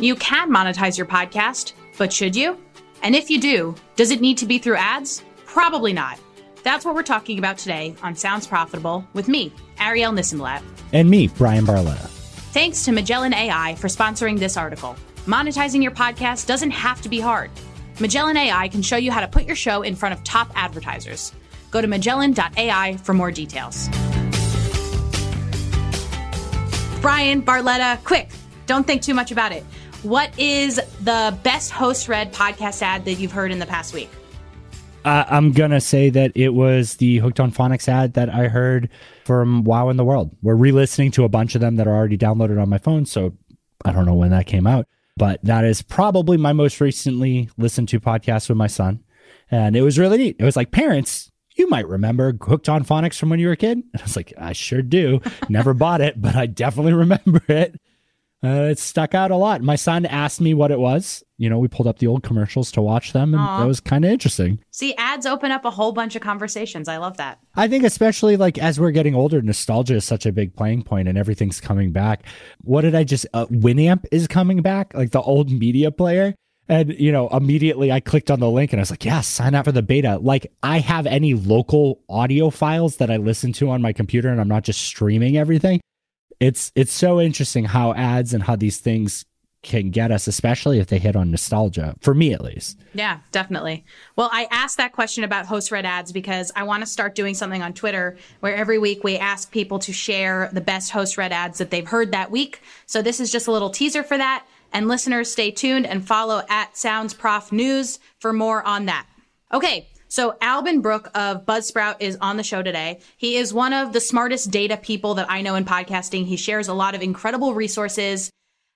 You can monetize your podcast, but should you? And if you do, does it need to be through ads? Probably not. That's what we're talking about today on Sounds Profitable with me, Arielle Nissenblatt. And me, Bryan Barletta. Thanks to Magellan AI for sponsoring this article. Monetizing your podcast doesn't have to be hard. Magellan AI can show you how to put your show in front of top advertisers. Go to magellan.ai for more details. Bryan, Barletta, quick, don't think too much about it. What is the best host read podcast ad that you've heard in the past week? Uh, I'm gonna say that it was the Hooked on Phonics ad that I heard from Wow in the World. We're re-listening to a bunch of them that are already downloaded on my phone, so I don't know when that came out, but that is probably my most recently listened to podcast with my son, and it was really neat. It was like parents. You might remember Hooked on Phonics from when you were a kid. And I was like, I sure do. Never bought it, but I definitely remember it. Uh, it stuck out a lot. My son asked me what it was. You know, we pulled up the old commercials to watch them, and Aw. that was kind of interesting. See, ads open up a whole bunch of conversations. I love that. I think, especially like as we're getting older, nostalgia is such a big playing point, and everything's coming back. What did I just? Uh, Winamp is coming back, like the old media player. And you know, immediately I clicked on the link and I was like, "Yeah, sign up for the beta." Like, I have any local audio files that I listen to on my computer, and I'm not just streaming everything. It's it's so interesting how ads and how these things can get us, especially if they hit on nostalgia. For me, at least. Yeah, definitely. Well, I asked that question about host read ads because I want to start doing something on Twitter where every week we ask people to share the best host read ads that they've heard that week. So this is just a little teaser for that. And listeners, stay tuned and follow at Sounds Prof News for more on that. Okay. So Alban Brooke of Buzzsprout is on the show today. He is one of the smartest data people that I know in podcasting. He shares a lot of incredible resources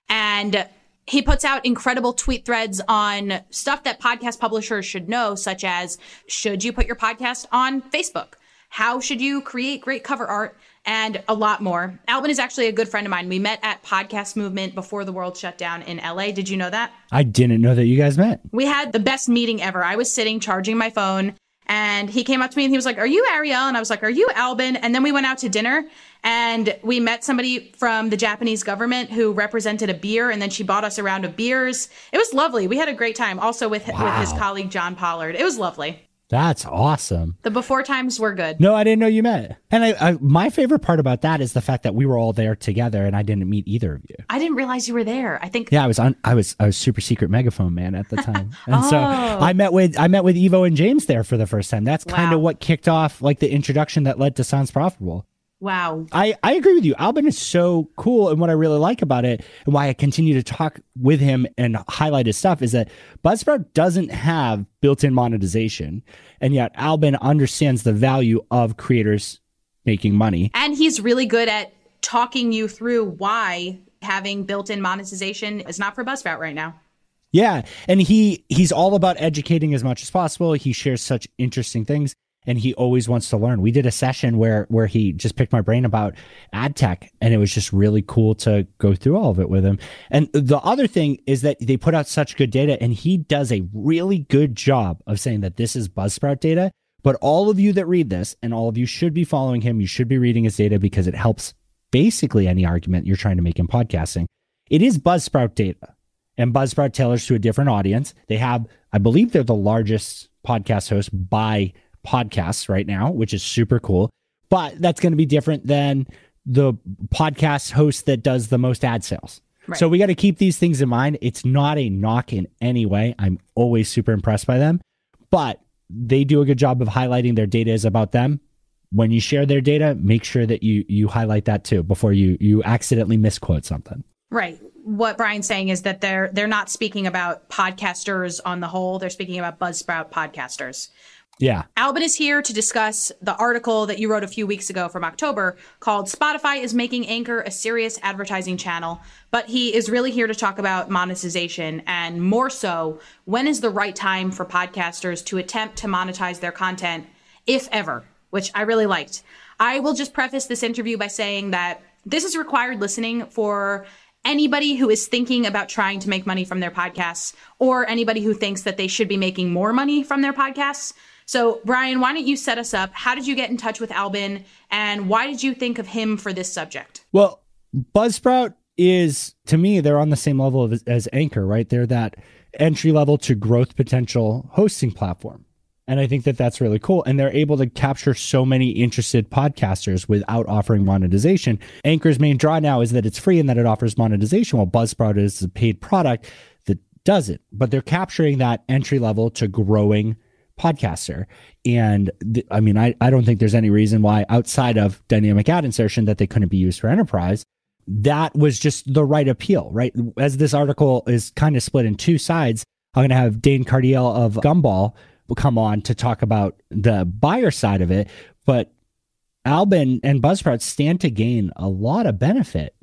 and he puts out incredible tweet threads on stuff that podcast publishers should know, such as should you put your podcast on Facebook? How should you create great cover art? And a lot more. Alban is actually a good friend of mine. We met at Podcast Movement before the world shut down in LA. Did you know that? I didn't know that you guys met. We had the best meeting ever. I was sitting charging my phone and he came up to me and he was like, Are you Arielle? And I was like, Are you Alban? And then we went out to dinner and we met somebody from the Japanese government who represented a beer and then she bought us a round of beers. It was lovely. We had a great time also with, with his colleague John Pollard. It was lovely. That's awesome. The before times were good. No, I didn't know you met. And I, I, my favorite part about that is the fact that we were all there together, and I didn't meet either of you. I didn't realize you were there. I think Yeah, I was on. I was. I was super secret megaphone man at the time, and so Oh. I met with I met with Evo and James there for the first time. That's kind Wow. of what kicked off like the introduction that led to Sounds Profitable. Wow. I, I agree with you. Alban is so cool. And what I really like about it and why I continue to talk with him and highlight his stuff is that Buzzsprout doesn't have built in monetization. And yet Alban understands the value of creators making money. And he's really good at talking you through why having built-in monetization is not for Buzzsprout right now. Yeah. And he he's all about educating as much as possible. He shares such interesting things and he always wants to learn. We did a session where where he just picked my brain about ad tech and it was just really cool to go through all of it with him. And the other thing is that they put out such good data and he does a really good job of saying that this is Buzzsprout data. But all of you that read this and all of you should be following him, you should be reading his data because it helps basically any argument you're trying to make in podcasting. It is Buzzsprout data and Buzzsprout tailors to a different audience. They have, I believe, they're the largest podcast host by podcasts right now, which is super cool. But that's going to be different than the podcast host that does the most ad sales. Right. So we got to keep these things in mind. It's not a knock in any way. I'm always super impressed by them, but they do a good job of highlighting their data is about them. When you share their data, make sure that you you highlight that too before you you accidentally misquote something. Right. What Bryan's saying is that they're they're not speaking about podcasters on the whole. They're speaking about Buzzsprout podcasters. Yeah. Alban is here to discuss the article that you wrote a few weeks ago from October called Spotify is making Anchor a serious advertising channel, but he is really here to talk about monetization and more so, when is the right time for podcasters to attempt to monetize their content, if ever, which I really liked. I will just preface this interview by saying that this is required listening for anybody who is thinking about trying to make money from their podcasts or anybody who thinks that they should be making more money from their podcasts. So, Bryan, why don't you set us up? How did you get in touch with Alban and why did you think of him for this subject? Well, Buzzsprout is to me they're on the same level of, as Anchor, right? They're that entry level to growth potential hosting platform. And I think that that's really cool. And they're able to capture so many interested podcasters without offering monetization. Anchor's main draw now is that it's free and that it offers monetization, while Buzzsprout is a paid product that doesn't. But they're capturing that entry level to growing podcaster. And th- I mean, I, I don't think there's any reason why outside of dynamic ad insertion that they couldn't be used for enterprise. That was just the right appeal, right? As this article is kind of split in two sides, I'm going to have Dane Cardiel of Gumball come on to talk about the buyer side of it. But Alban and Buzzsprout stand to gain a lot of benefit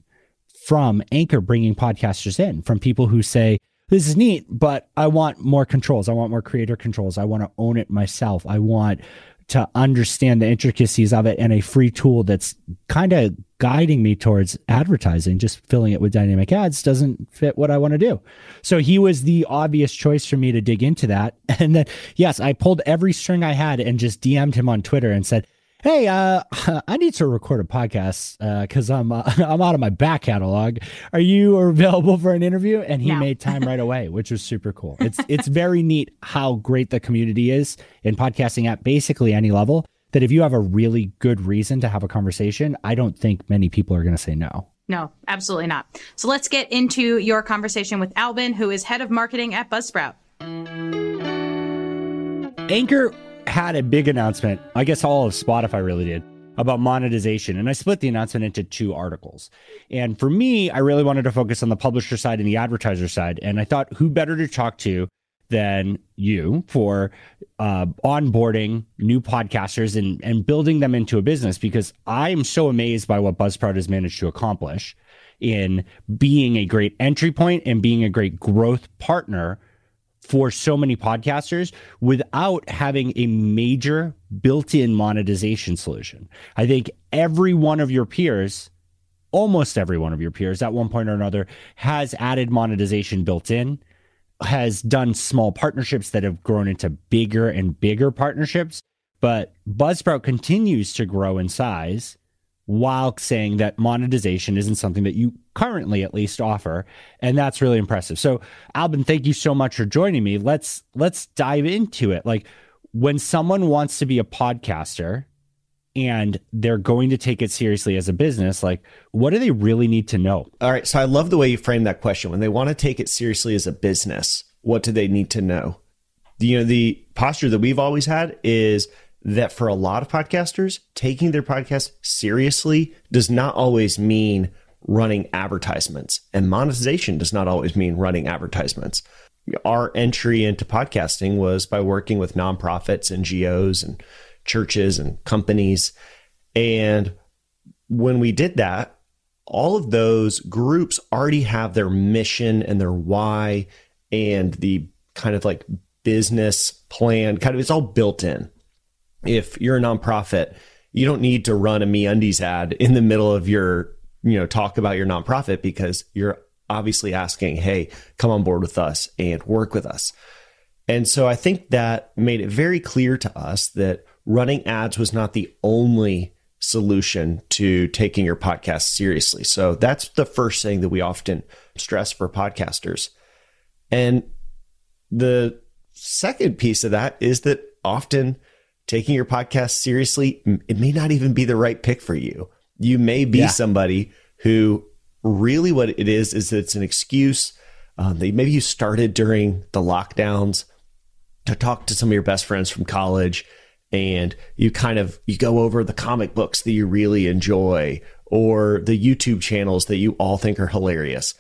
from Anchor bringing podcasters in, from people who say, this is neat, but I want more controls. I want more creator controls. I want to own it myself. I want to understand the intricacies of it and a free tool that's kind of guiding me towards advertising. Just filling it with dynamic ads doesn't fit what I want to do. So he was the obvious choice for me to dig into that. And then, yes, I pulled every string I had and just DM'd him on Twitter and said, hey, uh, I need to record a podcast because uh, I'm uh, I'm out of my back catalog. Are you available for an interview? And he no. made time right away, which was super cool. It's it's very neat how great the community is in podcasting at basically any level. That if you have a really good reason to have a conversation, I don't think many people are going to say no. No, absolutely not. So let's get into your conversation with Alban, who is head of marketing at Buzzsprout. Anchor had a big announcement. I guess all of Spotify really did about monetization. And I split the announcement into two articles. And for me, I really wanted to focus on the publisher side and the advertiser side. And I thought, who better to talk to than you for uh, onboarding new podcasters and, and building them into a business? Because I am so amazed by what Buzzsprout has managed to accomplish in being a great entry point and being a great growth partner for so many podcasters without having a major built in monetization solution. I think every one of your peers, almost every one of your peers at one point or another, has added monetization built in, has done small partnerships that have grown into bigger and bigger partnerships. But Buzzsprout continues to grow in size while saying that monetization isn't something that you currently at least offer and that's really impressive. So alban thank you so much for joining me. Let's let's dive into it. Like when someone wants to be a podcaster and they're going to take it seriously as a business like what do they really need to know? All right so i love the way you frame that question. When they want to take it seriously as a business what do they need to know? You know the posture that we've always had is that for a lot of podcasters, taking their podcast seriously does not always mean running advertisements, and monetization does not always mean running advertisements. Our entry into podcasting was by working with nonprofits, NGOs, and churches and companies. And when we did that, all of those groups already have their mission and their why and the kind of like business plan, kind of it's all built in if you're a nonprofit, you don't need to run a MeUndies ad in the middle of your, you know, talk about your nonprofit because you're obviously asking, hey, come on board with us and work with us. And so I think that made it very clear to us that running ads was not the only solution to taking your podcast seriously. So that's the first thing that we often stress for podcasters. And the second piece of that is that often taking your podcast seriously, it may not even be the right pick for you. You may be yeah. somebody who really what it is is it's an excuse. Um, that maybe you started during the lockdowns to talk to some of your best friends from college and you kind of you go over the comic books that you really enjoy or the YouTube channels that you all think are hilarious.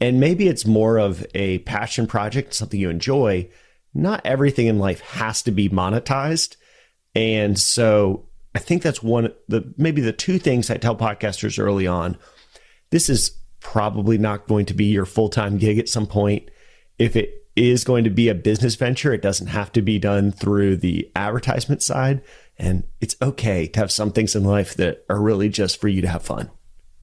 And maybe it's more of a passion project, something you enjoy. Not everything in life has to be monetized. And so I think that's one the maybe the two things I tell podcasters early on. This is probably not going to be your full-time gig at some point. If it is going to be a business venture, it doesn't have to be done through the advertisement side. And it's okay to have some things in life that are really just for you to have fun.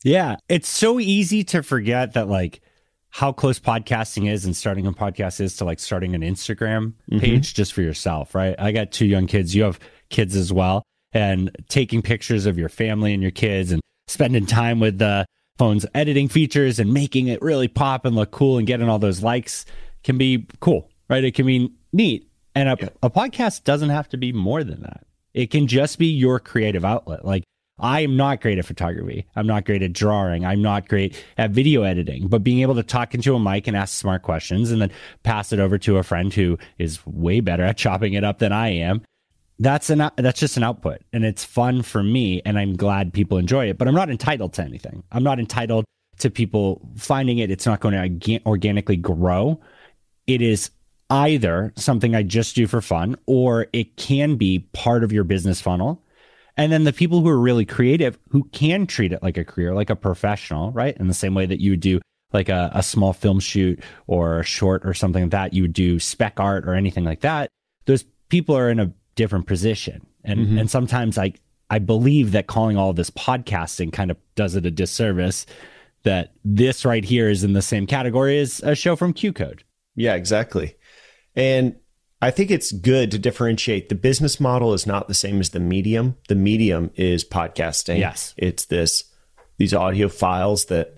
Yeah. It's so easy to forget that like how close podcasting is and starting a podcast is to like starting an Instagram mm-hmm. page mm-hmm. just for yourself, right? I got two young kids. You have kids as well and taking pictures of your family and your kids and spending time with the phone's editing features and making it really pop and look cool and getting all those likes can be cool, right? It can be neat. And a, yeah. a podcast doesn't have to be more than that. It can just be your creative outlet. Like I am not great at photography. I'm not great at drawing. I'm not great at video editing, but being able to talk into a mic and ask smart questions and then pass it over to a friend who is way better at chopping it up than I am. That's an that's just an output and it's fun for me and I'm glad people enjoy it, but I'm not entitled to anything. I'm not entitled to people finding it. It's not going to organically grow. It is either something I just do for fun or it can be part of your business funnel and then the people who are really creative who can treat it like a career, like a professional, right? In the same way that you would do like a, a small film shoot or a short or something like that, you would do spec art or anything like that. Those people are in a different position. And mm-hmm. and sometimes I I believe that calling all this podcasting kind of does it a disservice that this right here is in the same category as a show from QCODE. Yeah, exactly. And I think it's good to differentiate. The business model is not the same as the medium. The medium is podcasting. Yes. It's this these audio files that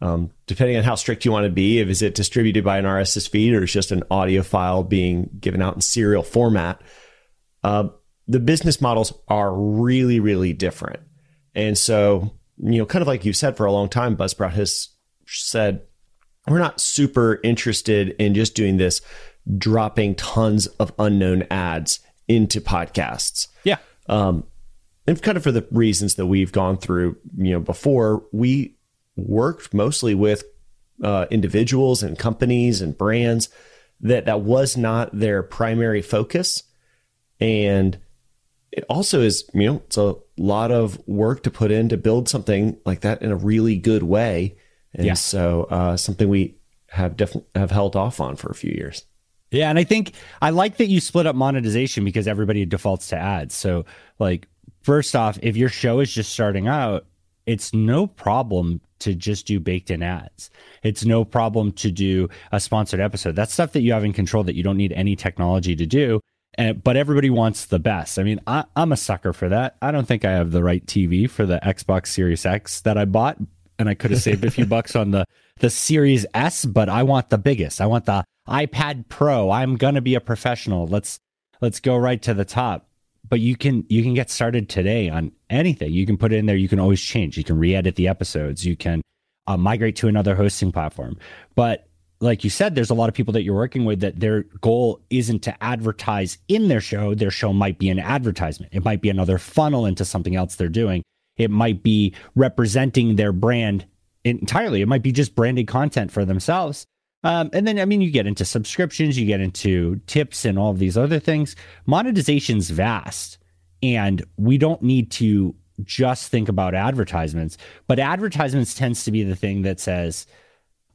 um, depending on how strict you want to be, if is it distributed by an RSS feed or it's just an audio file being given out in serial format, uh, the business models are really, really different. And so, you know, kind of like you said for a long time, Buzzsprout has said, we're not super interested in just doing this dropping tons of unknown ads into podcasts. Yeah. Um, and kind of for the reasons that we've gone through, you know, before we worked mostly with uh, individuals and companies and brands that that was not their primary focus, and it also is, you know, it's a lot of work to put in to build something like that in a really good way, and yeah. so uh, something we have definitely have held off on for a few years. Yeah, and I think I like that you split up monetization because everybody defaults to ads. So, like, first off, if your show is just starting out, it's no problem to just do baked in ads. It's no problem to do a sponsored episode. That's stuff that you have in control that you don't need any technology to do. And, but everybody wants the best. I mean, I, I'm a sucker for that. I don't think I have the right TV for the Xbox Series X that I bought, and I could have saved a few bucks on the the Series S, but I want the biggest. I want the iPad Pro. I'm gonna be a professional. Let's let's go right to the top. But you can you can get started today on anything. You can put it in there. You can always change. You can re-edit the episodes. You can uh, migrate to another hosting platform. But like you said, there's a lot of people that you're working with that their goal isn't to advertise in their show. Their show might be an advertisement. It might be another funnel into something else they're doing. It might be representing their brand entirely. It might be just branded content for themselves. Um, and then, I mean, you get into subscriptions, you get into tips and all of these other things. Monetization's vast, and we don't need to just think about advertisements, but advertisements tends to be the thing that says,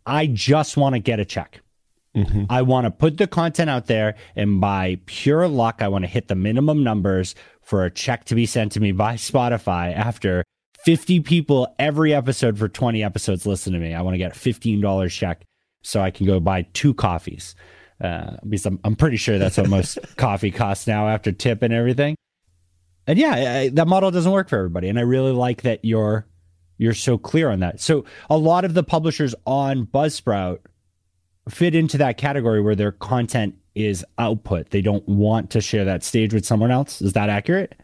I just want to get a check. Mm-hmm. I want to put the content out there, and by pure luck, I want to hit the minimum numbers for a check to be sent to me by Spotify after 50 people every episode for 20 episodes listen to me. I want to get a $15 check so I can go buy two coffees. Uh, because I'm, I'm pretty sure that's what most coffee costs now after tip and everything. And yeah, I, that model doesn't work for everybody. And I really like that you're you're so clear on that. So a lot of the publishers on Buzzsprout fit into that category where their content is output. They don't want to share that stage with someone else. Is that accurate?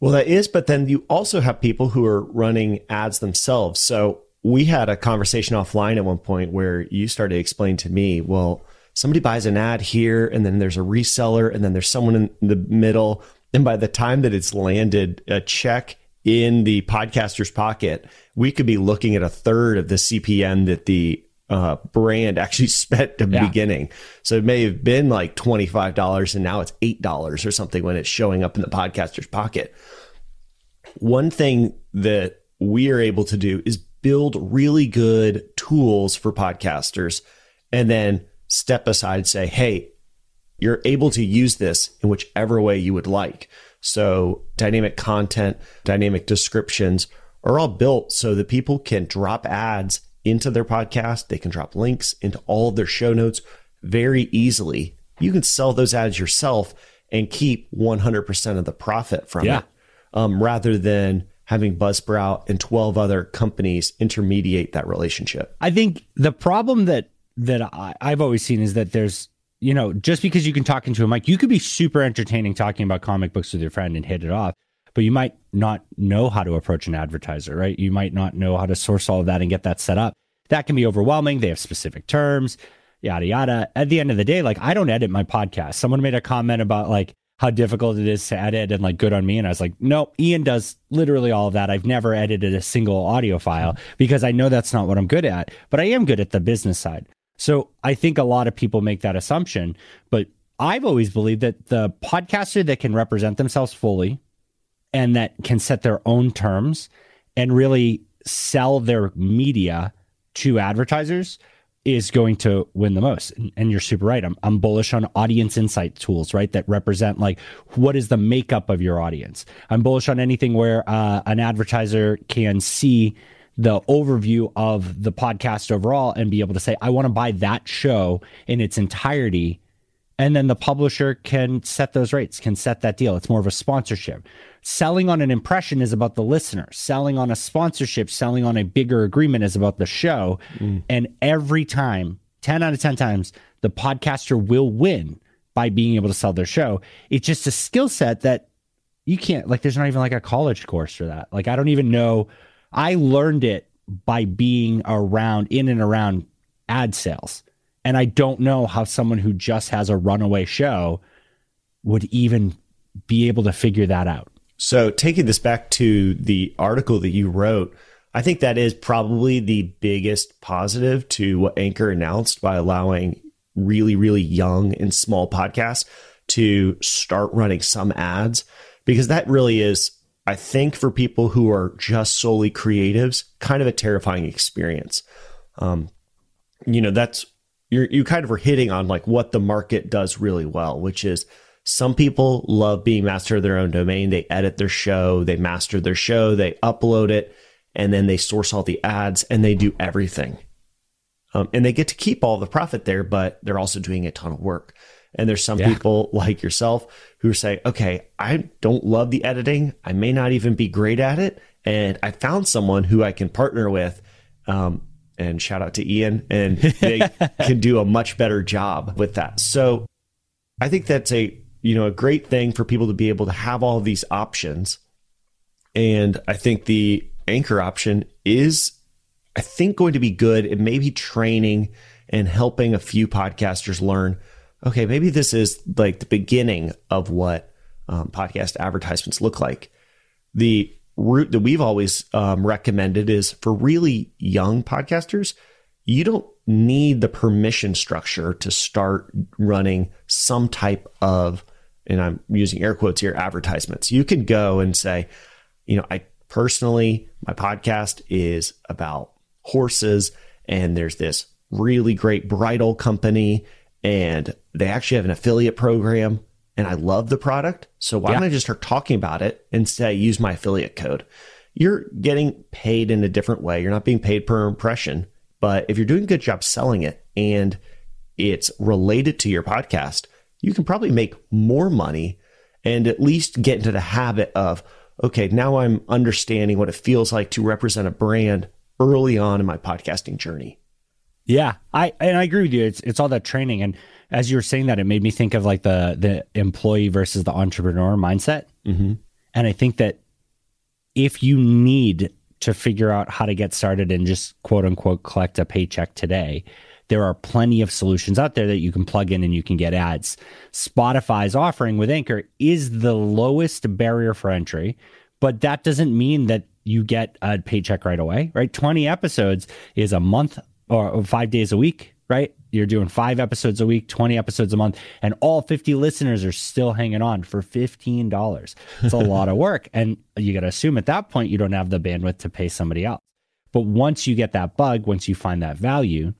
Well, that is, but then you also have people who are running ads themselves. So we had a conversation offline at one point where you started to explain to me, well, somebody buys an ad here and then there's a reseller and then there's someone in the middle. And by the time that it's landed a check in the podcaster's pocket, we could be looking at a third of the CPM that the uh, brand actually spent at the yeah. beginning. So it may have been like $25 and now it's $8 or something when it's showing up in the podcaster's pocket. One thing that we are able to do is build really good tools for podcasters and then step aside and say, hey, you're able to use this in whichever way you would like. So, dynamic content, dynamic descriptions are all built so that people can drop ads into their podcast. They can drop links into all of their show notes very easily. You can sell those ads yourself and keep 100% of the profit from yeah. it um, rather than having Buzzsprout and 12 other companies intermediate that relationship? I think the problem that that I, I've always seen is that there's you know just because you can talk into a mic, you could be super entertaining talking about comic books with your friend and hit it off, but you might not know how to approach an advertiser, right? You might not know how to source all of that and get that set up. That can be overwhelming. They have specific terms, yada yada. At the end of the day, like I don't edit my podcast. Someone made a comment about like how difficult it is to edit and like good on me. And I was like, no, Ian does literally all of that. I've never edited a single audio file because I know that's not what I'm good at, but I am good at the business side. So I think a lot of people make that assumption, but I've always believed that the podcaster that can represent themselves fully and that can set their own terms and really sell their media to advertisers is going to win the most. And, you're super right. I'm, I'm bullish on audience insight tools, right? That represent like what is the makeup of your audience. I'm bullish on anything where uh, an advertiser can see the overview of the podcast overall and be able to say, I want to buy that show in its entirety. And then the publisher can set those rates, can set that deal. It's more of a sponsorship. Selling on an impression is about the listener. Selling on a sponsorship, selling on a bigger agreement is about the show. Mm. And every time, 10 out of 10 times, the podcaster will win by being able to sell their show. It's just a skill set that you can't, like, there's not even like a college course for that. Like, I don't even know I learned it by being around in and around ad sales. And I don't know how someone who just has a runaway show would even be able to figure that out. So, taking this back to the article that you wrote, I think that is probably the biggest positive to what Anchor announced by allowing really, really young and small podcasts to start running some ads, because that really is I think for people who are just solely creatives, kind of a terrifying experience. Um, you know, that's you you kind of are hitting on like what the market does really well, which is some people love being master of their own domain. They edit their show, they master their show, they upload it, and then they source all the ads and they do everything. Um, and they get to keep all the profit there, but they're also doing a ton of work. And there's some yeah. people like yourself who say, okay, I don't love the editing. I may not even be great at it. And I found someone who I can partner with. Um, and shout out to Ian, and they can do a much better job with that. So I think that's a you know a great thing for people to be able to have all of these options. And I think the anchor option is, I think, going to be good. It may be training and helping a few podcasters learn okay, maybe this is like the beginning of what um, podcast advertisements look like. The route that we've always um, recommended is for really young podcasters, you don't need the permission structure to start running some type of, and I'm using air quotes here, advertisements. You can go and say, you know, I personally, my podcast is about horses, and there's this really great bridle company and they actually have an affiliate program and I love the product. So why yeah. don't I just start talking about it and say use my affiliate code? You're getting paid in a different way. You're not being paid per impression, but if you're doing a good job selling it and it's related to your podcast, you can probably make more money and at least get into the habit of okay, now I'm understanding what it feels like to represent a brand early on in my podcasting journey. Yeah, I and I agree with you. It's it's all that training, and as you were saying that, it made me think of like the the employee versus the entrepreneur mindset. Mm-hmm. And I think that if you need to figure out how to get started and just quote unquote collect a paycheck today, there are plenty of solutions out there that you can plug in and you can get ads. Spotify's offering with Anchor is the lowest barrier for entry, but that doesn't mean that you get a paycheck right away, right? 20 episodes is a month or five days a week, right? You're doing five episodes a week, 20 episodes a month, and all 50 listeners are still hanging on for $15. It's a lot of work. And you got to assume at that point, you don't have the bandwidth to pay somebody else. But once you get that bug, once you find that value,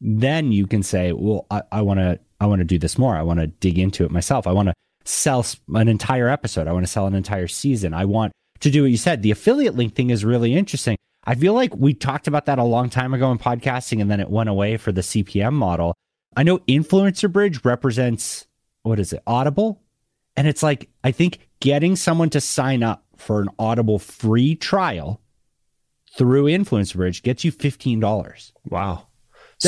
then you can say, well, I want to, I want to do this more. I want to dig into it myself. I want to sell an entire episode. I want to sell an entire season. I want to do what you said. The affiliate link thing is really interesting I feel like we talked about that a long time ago in podcasting and then it went away for the CPM model. I know Influencer Bridge represents what is it, Audible? And it's like, I think getting someone to sign up for an Audible free trial through Influencer Bridge gets you $15. Wow.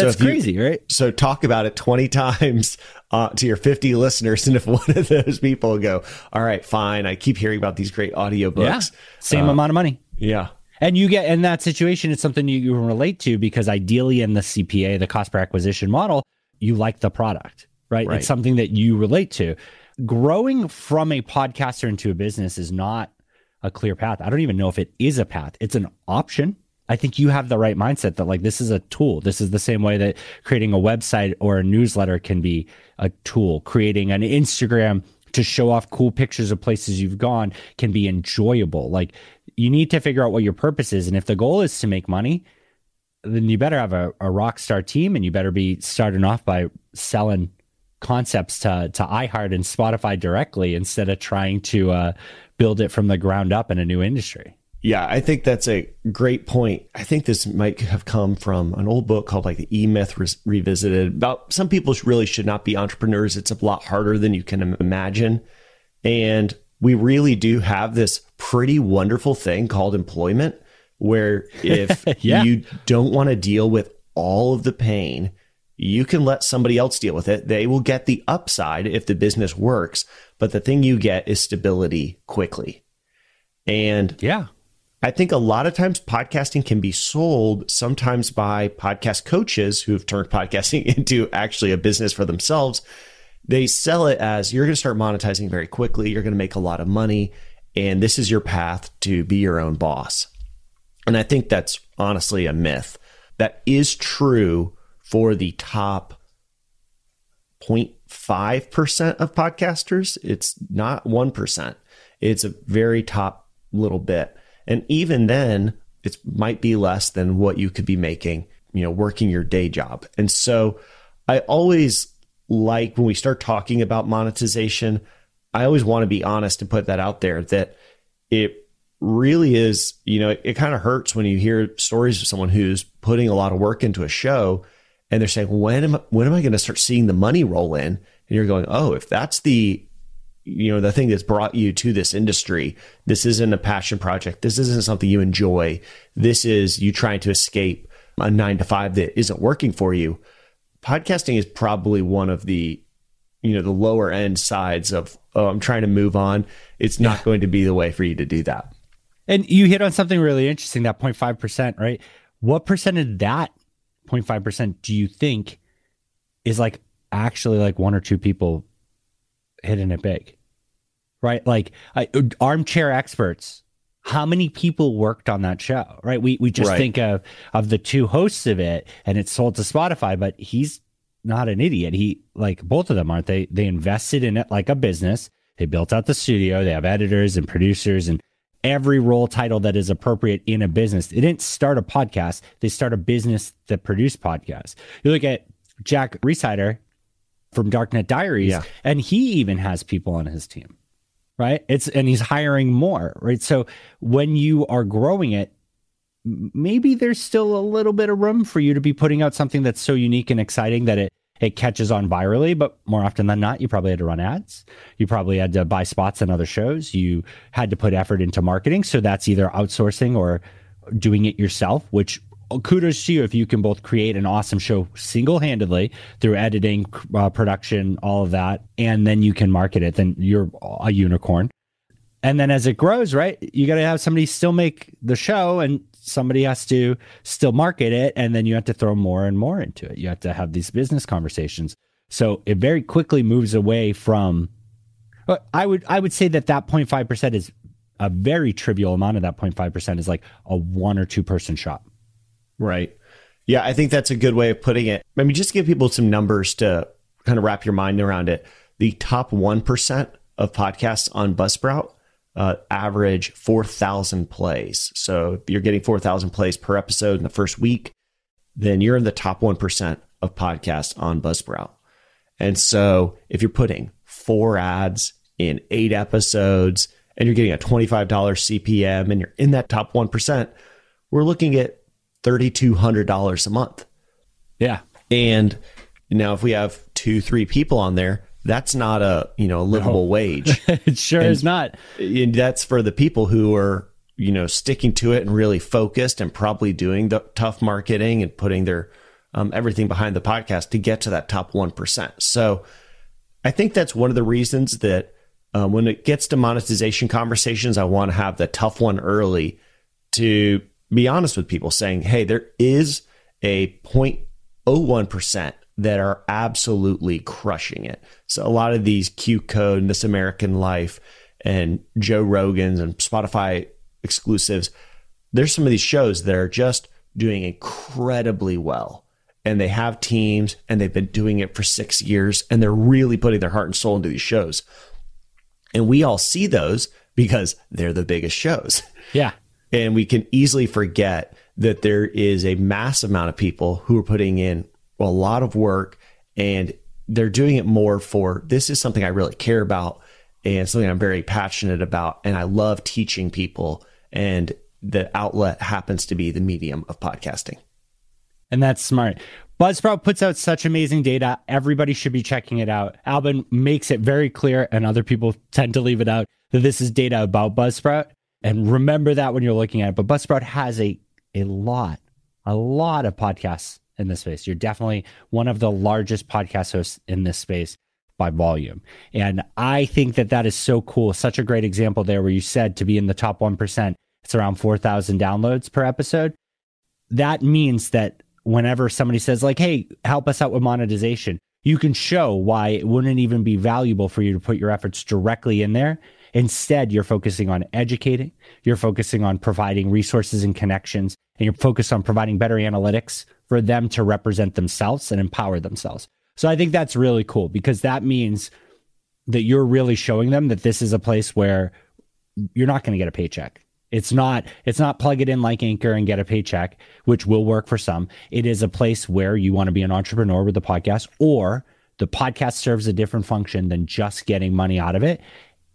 That's you- crazy, right? So talk about it 20 times uh, to your 50 listeners. And if one of those people go, all right, fine, I keep hearing about these great audiobooks. Yeah. Same amount of money. Yeah. And you get in that situation, it's something you, you can relate to because ideally in the CPA, the cost per acquisition model, you like the product, right? Right. It's something that you relate to. Growing from a podcaster into a business is not a clear path. I don't even know if it is a path. It's an option. I think you have the right mindset that like this is a tool. This is the same way that creating a website or a newsletter can be a tool. Creating an Instagram to show off cool pictures of places you've gone can be enjoyable. Like you need to figure out what your purpose is. And if the goal is to make money, then you better have a, a rock star team and you better be starting off by selling concepts to to iHeart and Spotify directly instead of trying to uh, build it from the ground up in a new industry. Yeah, I think that's a great point. I think this might have come from an old book called like the E Myth Re- Revisited about some people really should not be entrepreneurs. It's a lot harder than you can imagine. And we really do have this pretty wonderful thing called employment where if Yeah. you don't want to deal with all of the pain, you can let somebody else deal with it. They will get the upside if the business works, but the thing you get is stability quickly. And Yeah. I think a lot of times podcasting can be sold sometimes by podcast coaches who've turned podcasting into actually a business for themselves. They sell it as you're going to start monetizing very quickly, you're going to make a lot of money, and this is your path to be your own boss. And I think that's honestly a myth. That is true for the top 0.5% of podcasters. It's not 1%. It's a very top little bit. And even then, it might be less than what you could be making, you know, working your day job. And so I always like when we start talking about monetization, I always want to be honest and put that out there that it really is, you know, it, it kind of hurts when you hear stories of someone who's putting a lot of work into a show and they're saying, when am I, when am I going to start seeing the money roll in? And you're going, oh, if that's the you know the thing that's brought you to this industry this isn't a passion project. This isn't something you enjoy. This is you trying to escape a 9 to 5 that isn't working for you. Podcasting is probably one of the you know the lower end sides of oh I'm trying to move on. It's not going to be the way for you to do that. And you hit on something really interesting that 0.5%, right? What percent of that 0.5% do you think is like actually like one or two people hitting it big? Right? Like I, armchair experts. How many people worked on that show? Right? We we just Right. think of of the two hosts of it and it's sold to Spotify, but he's not an idiot. He like both of them aren't they? They invested in it like a business. They built out the studio. They have editors and producers and every role title that is appropriate in a business. They didn't start a podcast. They start a business that produced podcasts. You look at Jack Rhysider from Darknet Diaries, Yeah. and he even has people on his team, right? It's and he's hiring more, right? So when you are growing it, maybe there's still a little bit of room for you to be putting out something that's so unique and exciting that it it catches on virally, but more often than not, you probably had to run ads. You probably had to buy spots on other shows. You had to put effort into marketing. So that's either outsourcing or doing it yourself, which kudos to you if you can both create an awesome show single handedly through editing, uh, production, all of that, and then you can market it. Then you're a unicorn. And then as it grows, right, you got to have somebody still make the show and somebody has to still market it. And then you have to throw more and more into it. You have to have these business conversations. So it very quickly moves away from, but I would, I would say that that 0.5% is a very trivial amount of that 0.5% is like a one or two person shop. Right. Yeah, I think that's a good way of putting it. I mean, just to give people some numbers to kind of wrap your mind around it. The top 1% of podcasts on Buzzsprout uh, average 4,000 plays. So if you're getting 4,000 plays per episode in the first week, then you're in the top 1% of podcasts on Buzzsprout. And so if you're putting four ads in eight episodes and you're getting a $25 CPM and you're in that top 1%, we're looking at $3,200 a month. Yeah. And now if we have two, three people on there, that's not a you know a livable no. wage. it sure and, is not. And that's for the people who are you know sticking to it and really focused and probably doing the tough marketing and putting their um, everything behind the podcast to get to that top one percent. So I think that's one of the reasons that um, when it gets to monetization conversations, I want to have the tough one early to be honest with people, saying, "Hey, there is a 0.01 percent that are absolutely crushing it. So a lot of these QCODE This American Life and Joe Rogan's and Spotify exclusives, there's some of these shows that are just doing incredibly well. And they have teams and they've been doing it for six years and they're really putting their heart and soul into these shows. And we all see those because they're the biggest shows. Yeah. And we can easily forget that there is a mass amount of people who are putting in a lot of work and they're doing it more for this is something I really care about and something I'm very passionate about. And I love teaching people. And the outlet happens to be the medium of podcasting. And that's smart. Buzzsprout puts out such amazing data. Everybody should be checking it out. Alban makes it very clear, and other people tend to leave it out, that this is data about Buzzsprout. And remember that when you're looking at it. But Buzzsprout has a, a lot, a lot of podcasts in this space. You're definitely one of the largest podcast hosts in this space by volume. And I think that that is so cool. Such a great example there where you said to be in the top 1%, it's around 4,000 downloads per episode. That means that whenever somebody says, like, hey, help us out with monetization, you can show why it wouldn't even be valuable for you to put your efforts directly in there. Instead, you're focusing on educating, you're focusing on providing resources and connections, and you're focused on providing better analytics for them to represent themselves and empower themselves. So I think that's really cool because that means that you're really showing them that this is a place where you're not going to get a paycheck. It's not it's not plug it in like Anchor and get a paycheck, which will work for some. It is a place where you want to be an entrepreneur with the podcast or the podcast serves a different function than just getting money out of it.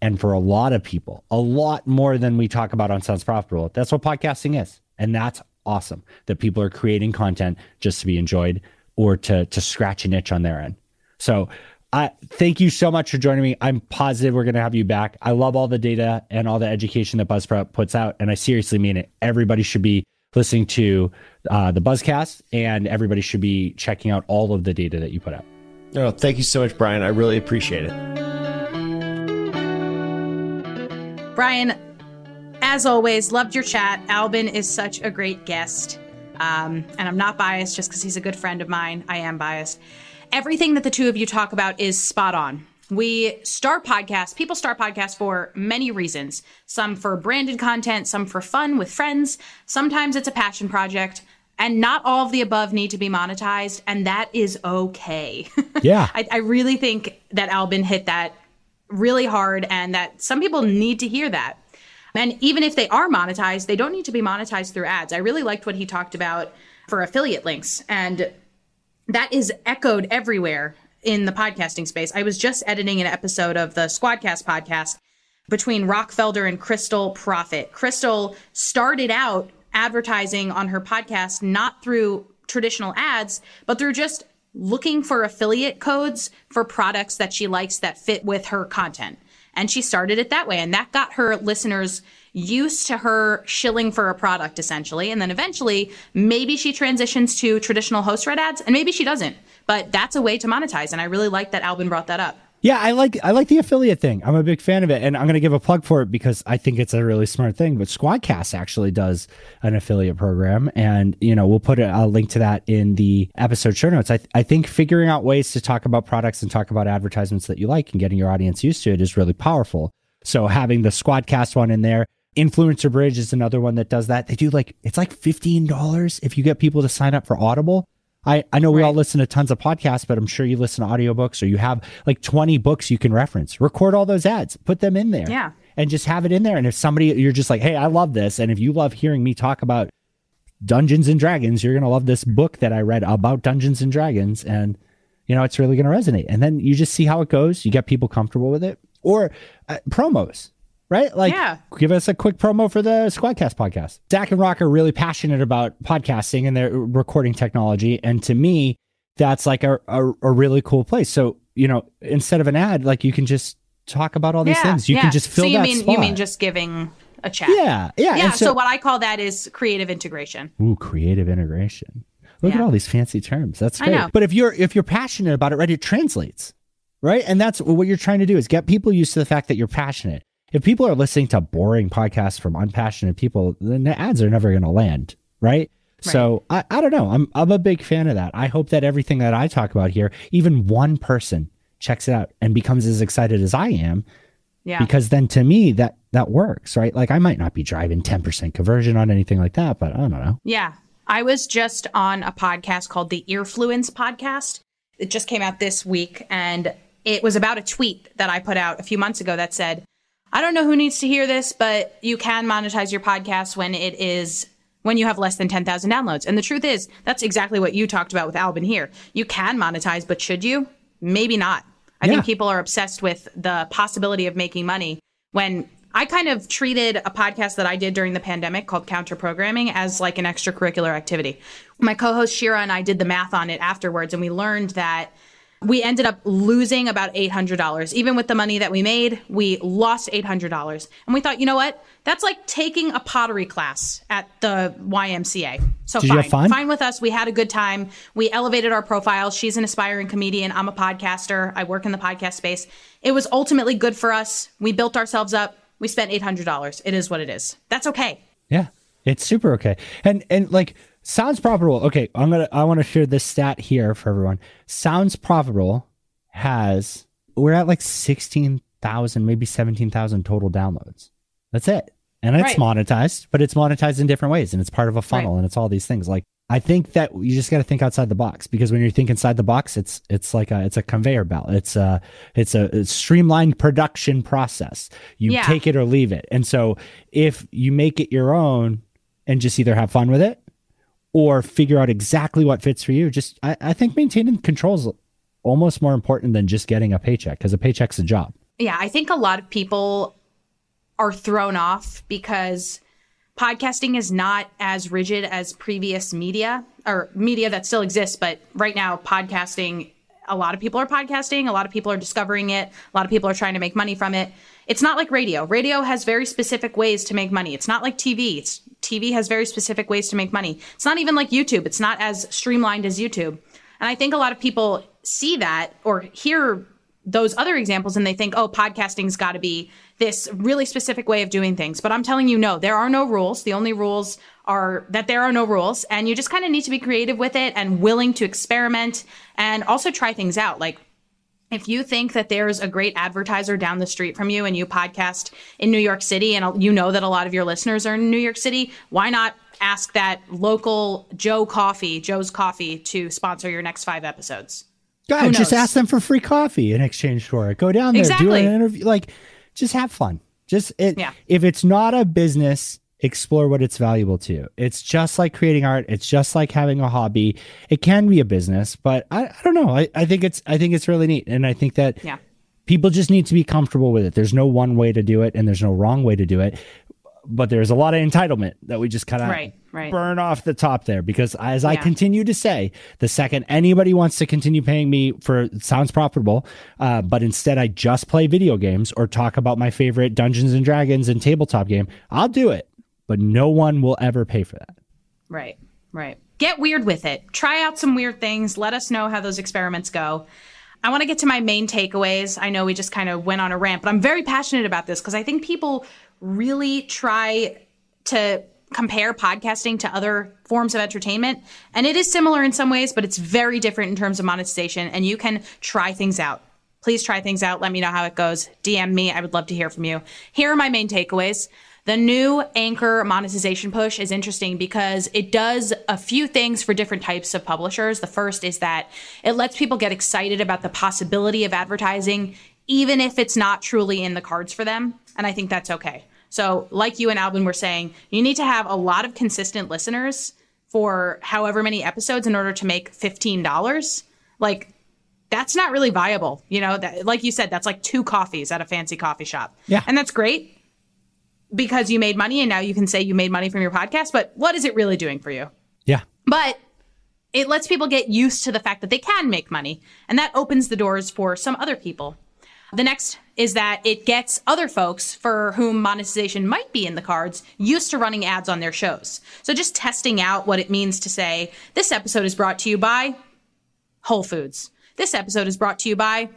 And for a lot of people, a lot more than we talk about on Sounds Profitable, that's what podcasting is. And that's awesome that people are creating content just to be enjoyed or to to scratch an itch on their end. So I thank you so much for joining me. I'm positive we're going to have you back. I love all the data and all the education that Buzzsprout puts out, and I seriously mean it. Everybody should be listening to uh, the Buzzcast, and everybody should be checking out all of the data that you put out. Oh, thank you so much, Bryan. I really appreciate it. Bryan, as always, loved your chat. Alban is such a great guest. Um, and I'm not biased just because he's a good friend of mine. I am biased. Everything that the two of you talk about is spot on. We start podcasts, people start podcasts for many reasons. Some for branded content, some for fun with friends. Sometimes it's a passion project. And not all of the above need to be monetized, and that is okay. Yeah. I, I really think that Alban hit that really hard, and that some people need to hear that. And even if they are monetized, they don't need to be monetized through ads. I really liked what he talked about for affiliate links. And that is echoed everywhere in the podcasting space. I was just editing an episode of the Squadcast podcast between Rock Felder and Crystal Profit. Crystal started out advertising on her podcast not through traditional ads, but through just looking for affiliate codes for products that she likes that fit with her content. And she started it that way. And that got her listeners used to her shilling for a product essentially. And then eventually, maybe she transitions to traditional host read ads and maybe she doesn't. But that's a way to monetize. And I really like that Alban brought that up. Yeah, I like I like the affiliate thing. I'm a big fan of it, and I'm going to give a plug for it because I think it's a really smart thing. But Squadcast actually does an affiliate program, and you know we'll put a, a link to that in the episode show notes. I th- I think figuring out ways to talk about products and talk about advertisements that you like and getting your audience used to it is really powerful. So having the Squadcast one in there, Influencer Bridge is another one that does that. They do like it's like fifteen dollars if you get people to sign up for Audible. I, I know we all listen to tons of podcasts, but I'm sure you listen to audiobooks or you have like 20 books you can reference. Record all those ads, put them in there. Yeah. And just have it in there. And if somebody, you're just like, hey, I love this. And if you love hearing me talk about Dungeons and Dragons, you're going to love this book that I read about Dungeons and Dragons. And, you know, it's really going to resonate. And then you just see how it goes. You get people comfortable with it or uh, promos right? Like, yeah. give us a quick promo for the Squadcast podcast. Zach and Rock are really passionate about podcasting and their recording technology. And to me, that's like a, a, a really cool place. So, you know, instead of an ad, like you can just talk about all these Yeah, things. You yeah. can just fill so you that mean spot. you mean just giving a chat? yeah, yeah. yeah. and So, what I call that is creative integration. Ooh, creative integration. Look at all these fancy terms. That's great. But if you're if you're passionate about it, right, it translates. Right? And that's what you're trying to do is get people used to the fact that you're passionate. If people are listening to boring podcasts from unpassionate people, then the ads are never going to land, right? So I, I don't know. I'm I'm a big fan of that. I hope that everything that I talk about here, even one person checks it out and becomes as excited as I am, Yeah. because then to me that that works, right? Like I might not be driving 10% conversion on anything like that, but I don't know. Yeah. I was just on a podcast called the Earfluence podcast. It just came out this week and it was about a tweet that I put out a few months ago that said, I don't know who needs to hear this, but you can monetize your podcast when it is when you have less than 10,000 downloads. And the truth is, that's exactly what you talked about with Alban here. You can monetize, but should you? Maybe not. I Yeah. think people are obsessed with the possibility of making money when I kind of treated a podcast that I did during the pandemic called Counter Programming as like an extracurricular activity. My co host Shira and I did the math on it afterwards, and we learned that we ended up losing about $800. Even with the money that we made, we lost $800. And we thought, you know what? That's like taking a pottery class at the YMCA. So Did fine. fun? Fine with us. We had a good time. We elevated our profile. She's an aspiring comedian. I'm a podcaster. I work in the podcast space. It was ultimately good for us. We built ourselves up. We spent $800. It is what it is. That's okay. Yeah, it's super okay. And and like sounds profitable. Okay, I'm gonna I want to share this stat here for everyone. Sounds profitable has we're at like sixteen thousand, maybe seventeen thousand total downloads. That's it, and it's Right. monetized, but it's monetized in different ways, and it's part of a funnel, Right. and it's all these things. Like I think that you just got to think outside the box because when you think inside the box, it's it's like a it's a conveyor belt. It's a it's a, streamlined production process. You Yeah. take it or leave it, and so if you make it your own and just either have fun with it or figure out exactly what fits for you, just I, I think maintaining control is almost more important than just getting a paycheck because a paycheck's a job. Yeah, I think a lot of people are thrown off because podcasting is not as rigid as previous media or media that still exists. But right now, podcasting, a lot of people are podcasting, a lot of people are discovering it, a lot of people are trying to make money from it. It's not like radio. Radio has very specific ways to make money. It's not like TV. It's, TV has very specific ways to make money. It's not even like YouTube. It's not as streamlined as YouTube. And I think a lot of people see that or hear those other examples and they think, oh, podcasting's got to be this really specific way of doing things. But I'm telling you, no, there are no rules. The only rules are that there are no rules. And you just kind of need to be creative with it and willing to experiment and also try things out. Like, if you think that there's a great advertiser down the street from you and you podcast in New York City and you know that a lot of your listeners are in New York City, why not ask that local Joe Coffee, Joe's Coffee, to sponsor your next five episodes? God, just ask them for free coffee in exchange for it. Go down there, do an interview. Like, just have fun. Just it. Yeah. If it's not a business, explore what it's valuable to. It's just like creating art. It's just like having a hobby. It can be a business, but I, I don't know. I, I think it's I think it's really neat, and I think that Yeah. people just need to be comfortable with it. There's no one way to do it, and there's no wrong way to do it. But there's a lot of entitlement that we just kind of Right, right. burn off the top there because as I continue to say, the second anybody wants to continue paying me for sounds profitable, uh, but instead I just play video games or talk about my favorite Dungeons and Dragons and tabletop game, I'll do it. But no one will ever pay for that. Right, right. Get weird with it. Try out some weird things. Let us know how those experiments go. I want to get to my main takeaways. I know we just kind of went on a rant, but I'm very passionate about this because I think people really try to compare podcasting to other forms of entertainment. And it is similar in some ways, but it's very different in terms of monetization. And you can try things out. Please try things out. Let me know how it goes. DM me. I would love to hear from you. Here are my main takeaways. The new Anchor monetization push is interesting because it does a few things for different types of publishers. The first is that it lets people get excited about the possibility of advertising, even if it's not truly in the cards for them. And I think that's okay. So, like you and Alban were saying, you need to have a lot of consistent listeners for however many episodes in order to make $15. Like, that's not really viable. You know, that, like you said, that's like two coffees at a fancy coffee shop. Yeah. And that's great because you made money and now you can say you made money from your podcast. But what is it really doing for you? Yeah. But it lets people get used to the fact that they can make money, and that opens the doors for some other people. The next is that it gets other folks for whom monetization might be in the cards used to running ads on their shows. So just testing out what it means to say, this episode is brought to you by Whole Foods. This episode is brought to you by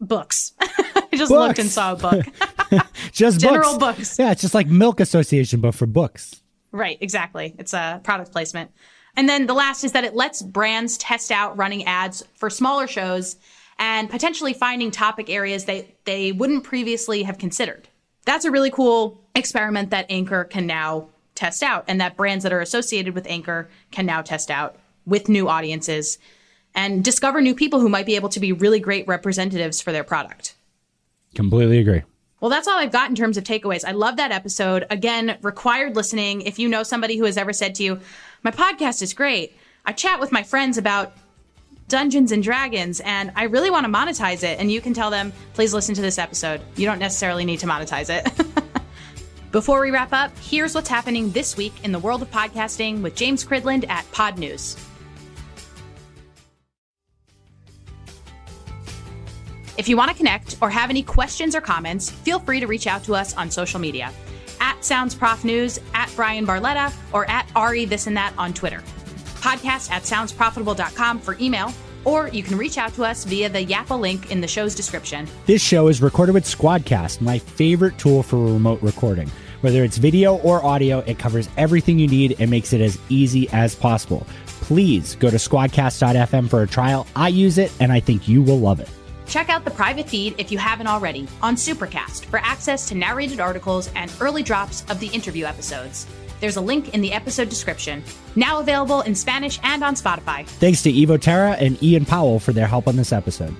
books. I just Books. looked and saw a book. Just General books. books. Yeah, it's just like Milk Association, but for books. Right, exactly. It's a product placement. And then the last is that it lets brands test out running ads for smaller shows and potentially finding topic areas they, they wouldn't previously have considered. That's a really cool experiment that Anchor can now test out and that brands that are associated with Anchor can now test out with new audiences and discover new people who might be able to be really great representatives for their product. Completely agree. Well, that's all I've got in terms of takeaways. I love that episode. Again, required listening. If you know somebody who has ever said to you, my podcast is great, I chat with my friends about Dungeons and Dragons and I really want to monetize it, and you can tell them, please listen to this episode. You don't necessarily need to monetize it. Before we wrap up, here's what's happening this week in the world of podcasting with James Cridland at Podnews. If you want to connect or have any questions or comments, feel free to reach out to us on social media at Sounds Prof News, at Bryan Barletta, or at Ari This and That on Twitter. Podcast at soundsprofitable.com for email, or you can reach out to us via the Yappa link in the show's description. This show is recorded with Squadcast, my favorite tool for remote recording. Whether it's video or audio, it covers everything you need and makes it as easy as possible. Please go to squadcast.fm for a trial. I use it and I think you will love it. Check out the private feed if you haven't already on Supercast for access to narrated articles and early drops of the interview episodes. There's a link in the episode description. Now available in Spanish and on Spotify. Thanks to Evo Terra and Ian Powell for their help on this episode.